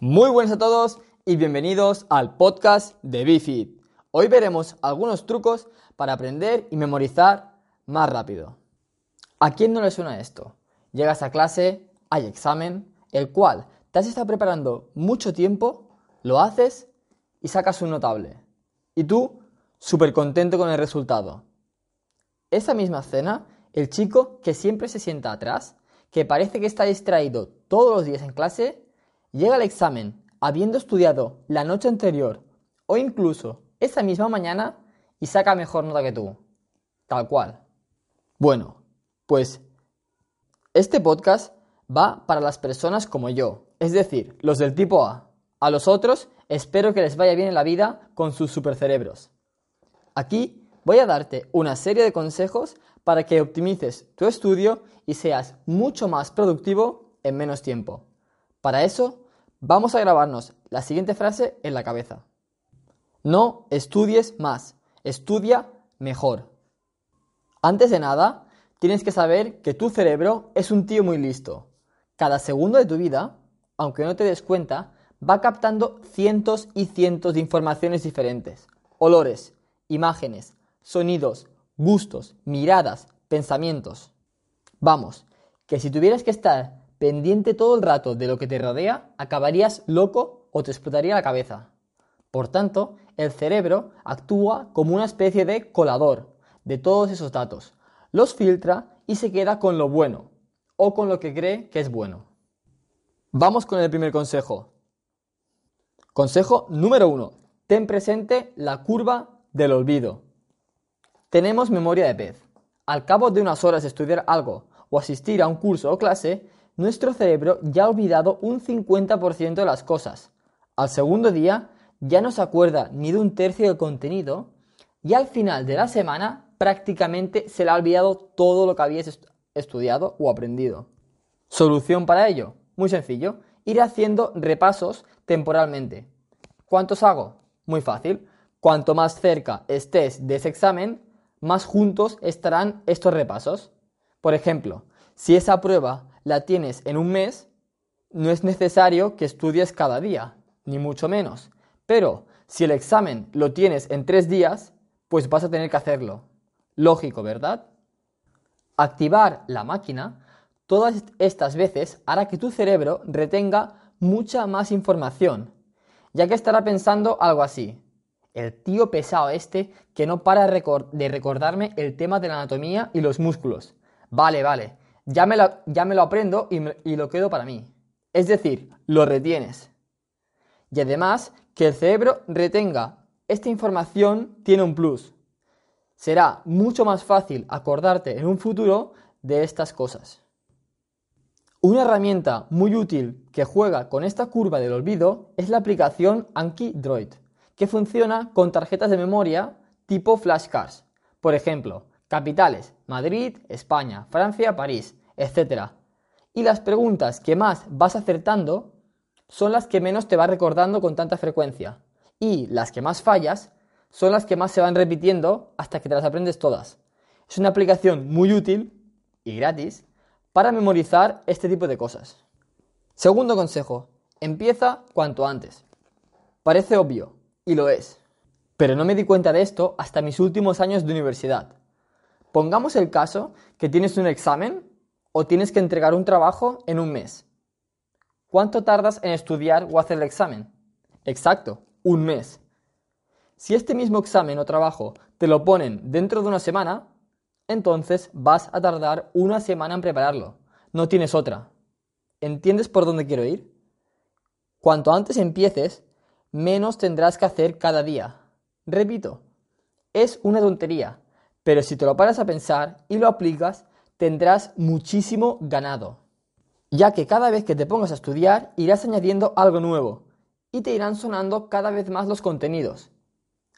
Muy buenas a todos y bienvenidos al podcast de Bifid. Hoy veremos algunos trucos para aprender y memorizar más rápido. ¿A quién no le suena esto? Llegas a clase, hay examen, el cual te has estado preparando mucho tiempo, lo haces y sacas un notable. Y tú, súper contento con el resultado. Esa misma cena, el chico que siempre se sienta atrás, que parece que está distraído todos los días en clase, llega al examen habiendo estudiado la noche anterior o incluso esa misma mañana y saca mejor nota que tú. Tal cual. Bueno, pues este podcast va para las personas como yo, es decir, los del tipo A. A los otros espero que les vaya bien en la vida con sus supercerebros. Aquí voy a darte una serie de consejos para que optimices tu estudio y seas mucho más productivo en menos tiempo. Para eso, vamos a grabarnos la siguiente frase en la cabeza. No estudies más, estudia mejor. Antes de nada, tienes que saber que tu cerebro es un tío muy listo. Cada segundo de tu vida, aunque no te des cuenta, va captando cientos y cientos de informaciones diferentes. Olores, imágenes, sonidos, gustos, miradas, pensamientos. Vamos, que si tuvieras que estar pendiente todo el rato de lo que te rodea, acabarías loco o te explotaría la cabeza. Por tanto, el cerebro actúa como una especie de colador de todos esos datos, los filtra y se queda con lo bueno o con lo que cree que es bueno. Vamos con el primer consejo. Consejo número uno. Ten presente la curva del olvido. Tenemos memoria de pez. Al cabo de unas horas de estudiar algo o asistir a un curso o clase, nuestro cerebro ya ha olvidado un 50% de las cosas. Al segundo día ya no se acuerda ni de un tercio del contenido y al final de la semana prácticamente se le ha olvidado todo lo que habías estudiado o aprendido. Solución para ello, muy sencillo, ir haciendo repasos temporalmente. ¿Cuántos hago? Muy fácil. Cuanto más cerca estés de ese examen, más juntos estarán estos repasos. Por ejemplo, si esa prueba la tienes en un mes, no es necesario que estudies cada día, ni mucho menos. Pero si el examen lo tienes en tres días, pues vas a tener que hacerlo. Lógico, ¿verdad? Activar la máquina todas estas veces hará que tu cerebro retenga mucha más información, ya que estará pensando algo así. El tío pesado este que no para de recordarme el tema de la anatomía y los músculos. Vale, vale, ya me lo, aprendo y, y lo quedo para mí. Es decir, lo retienes. Y además, que el cerebro retenga esta información tiene un plus. Será mucho más fácil acordarte en un futuro de estas cosas. Una herramienta muy útil que juega con esta curva del olvido es la aplicación Anki Droid, que funciona con tarjetas de memoria tipo flashcards. Por ejemplo, capitales, Madrid, España, Francia, París, etc. Y las preguntas que más vas acertando son las que menos te vas recordando con tanta frecuencia. Y las que más fallas son las que más se van repitiendo hasta que te las aprendes todas. Es una aplicación muy útil y gratis para memorizar este tipo de cosas. Segundo consejo, empieza cuanto antes. Parece obvio, y lo es. Pero no me di cuenta de esto hasta mis últimos años de universidad. Pongamos el caso que tienes un examen o tienes que entregar un trabajo en un mes. ¿Cuánto tardas en estudiar o hacer el examen? Exacto, un mes. Si este mismo examen o trabajo te lo ponen dentro de una semana, entonces vas a tardar una semana en prepararlo. No tienes otra. ¿Entiendes por dónde quiero ir? Cuanto antes empieces, menos tendrás que hacer cada día. Repito, es una tontería, pero si te lo paras a pensar y lo aplicas, tendrás muchísimo ganado, ya que cada vez que te pongas a estudiar irás añadiendo algo nuevo y te irán sonando cada vez más los contenidos.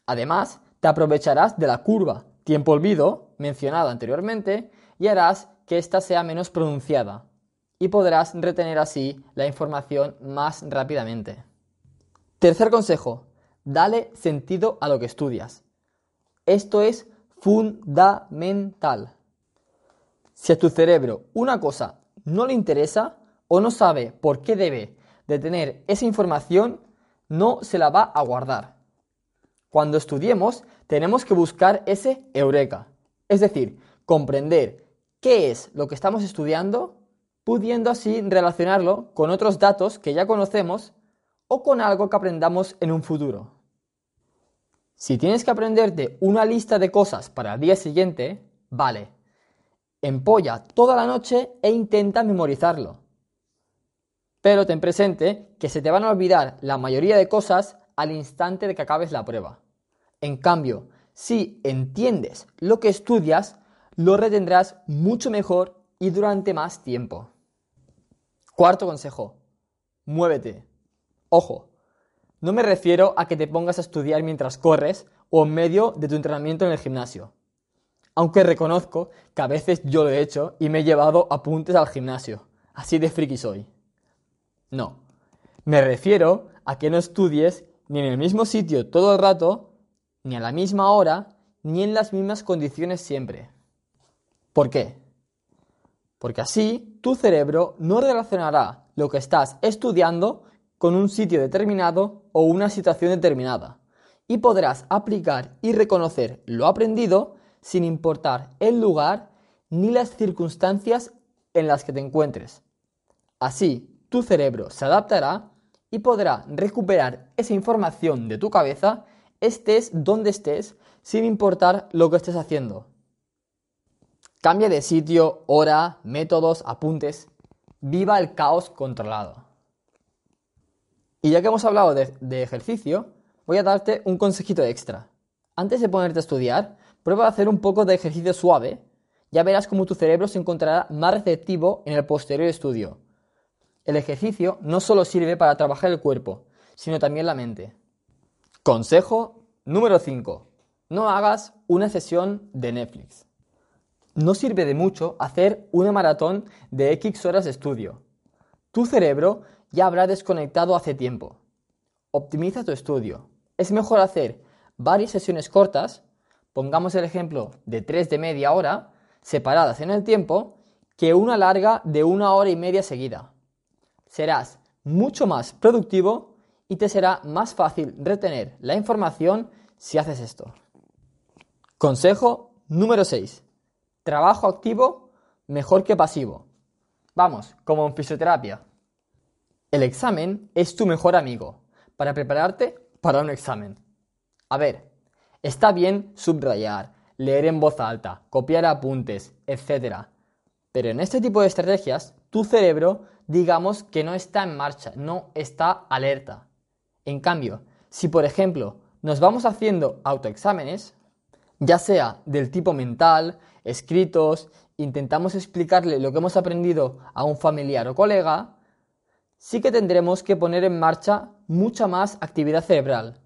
Además, te aprovecharás de la curva tiempo olvido mencionada anteriormente y harás que ésta sea menos pronunciada y podrás retener así la información más rápidamente. Tercer consejo, dale sentido a lo que estudias. Esto es fundamental. Si a tu cerebro una cosa no le interesa o no sabe por qué debe de tener esa información no se la va a guardar. Cuando estudiemos, tenemos que buscar ese eureka, es decir, comprender qué es lo que estamos estudiando, pudiendo así relacionarlo con otros datos que ya conocemos o con algo que aprendamos en un futuro. Si tienes que aprenderte una lista de cosas para el día siguiente, vale, empolla toda la noche e intenta memorizarlo. Pero ten presente que se te van a olvidar la mayoría de cosas al instante de que acabes la prueba. En cambio, si entiendes lo que estudias, lo retendrás mucho mejor y durante más tiempo. Cuarto consejo, muévete. Ojo, no me refiero a que te pongas a estudiar mientras corres o en medio de tu entrenamiento en el gimnasio. Aunque reconozco que a veces yo lo he hecho y me he llevado apuntes al gimnasio. Así de friki soy. No. Me refiero a que no estudies ni en el mismo sitio todo el rato, ni a la misma hora, ni en las mismas condiciones siempre. ¿Por qué? Porque así tu cerebro no relacionará lo que estás estudiando con un sitio determinado o una situación determinada y podrás aplicar y reconocer lo aprendido sin importar el lugar ni las circunstancias en las que te encuentres. Así, tu cerebro se adaptará y podrá recuperar esa información de tu cabeza estés donde estés sin importar lo que estés haciendo. Cambia de sitio, hora, métodos, apuntes. Viva el caos controlado. Y ya que hemos hablado de, ejercicio, voy a darte un consejito extra. Antes de ponerte a estudiar, prueba a hacer un poco de ejercicio suave. Ya verás cómo tu cerebro se encontrará más receptivo en el posterior estudio. El ejercicio no solo sirve para trabajar el cuerpo, sino también la mente. Consejo número 5. No hagas una sesión de Netflix. No sirve de mucho hacer una maratón de X horas de estudio. Tu cerebro ya habrá desconectado hace tiempo. Optimiza tu estudio. Es mejor hacer varias sesiones cortas, pongamos el ejemplo de tres de media hora, separadas en el tiempo, que una larga de una hora y media seguida. Serás mucho más productivo y te será más fácil retener la información si haces esto. Consejo número 6. Trabajo activo mejor que pasivo. Vamos, como en fisioterapia. El examen es tu mejor amigo para prepararte para un examen. A ver, está bien subrayar, leer en voz alta, copiar apuntes, etc. Pero en este tipo de estrategias, tu cerebro, digamos que no está en marcha, no está alerta. En cambio, si por ejemplo nos vamos haciendo autoexámenes, ya sea del tipo mental, escritos, intentamos explicarle lo que hemos aprendido a un familiar o colega, sí que tendremos que poner en marcha mucha más actividad cerebral.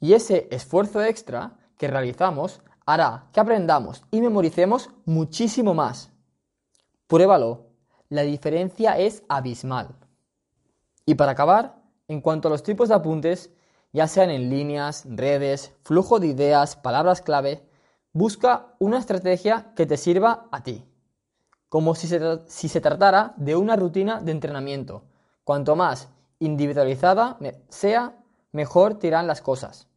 Y ese esfuerzo extra que realizamos hará que aprendamos y memoricemos muchísimo más. Pruébalo, la diferencia es abismal. Y para acabar, en cuanto a los tipos de apuntes, ya sean en líneas, redes, flujo de ideas, palabras clave, busca una estrategia que te sirva a ti, como si se, si se tratara de una rutina de entrenamiento Cuanto más individualizada sea, mejor te irán las cosas.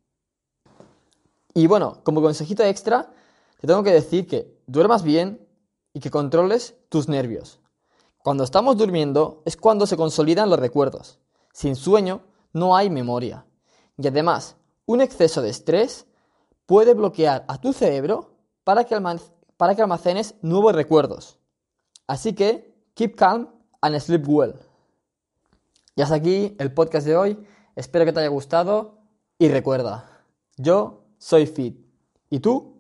Y bueno, como consejito extra, te tengo que decir que duermas bien y que controles tus nervios. Cuando estamos durmiendo es cuando se consolidan los recuerdos. Sin sueño no hay memoria. Y además, un exceso de estrés puede bloquear a tu cerebro para que, para que almacenes nuevos recuerdos. Así que, keep calm and sleep well. Y hasta aquí el podcast de hoy. Espero que te haya gustado y recuerda, yo soy Fit. ¿Y tú?